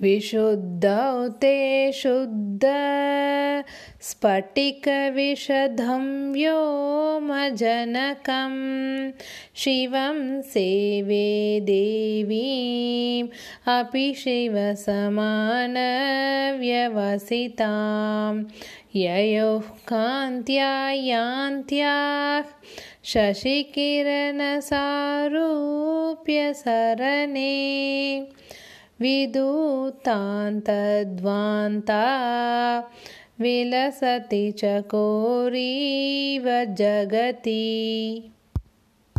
विशुद्धौ ते शुद्ध स्फटिकविशधं व्योमजनकं शिवं सेवे देवीम् अपि शिवसमानव्यवसितां ययोः कान्त्या यान्त्याः शशिकिरणसारूप्यसरणे विदूतान्तद्वान्ता विलसति चकोरीव जगति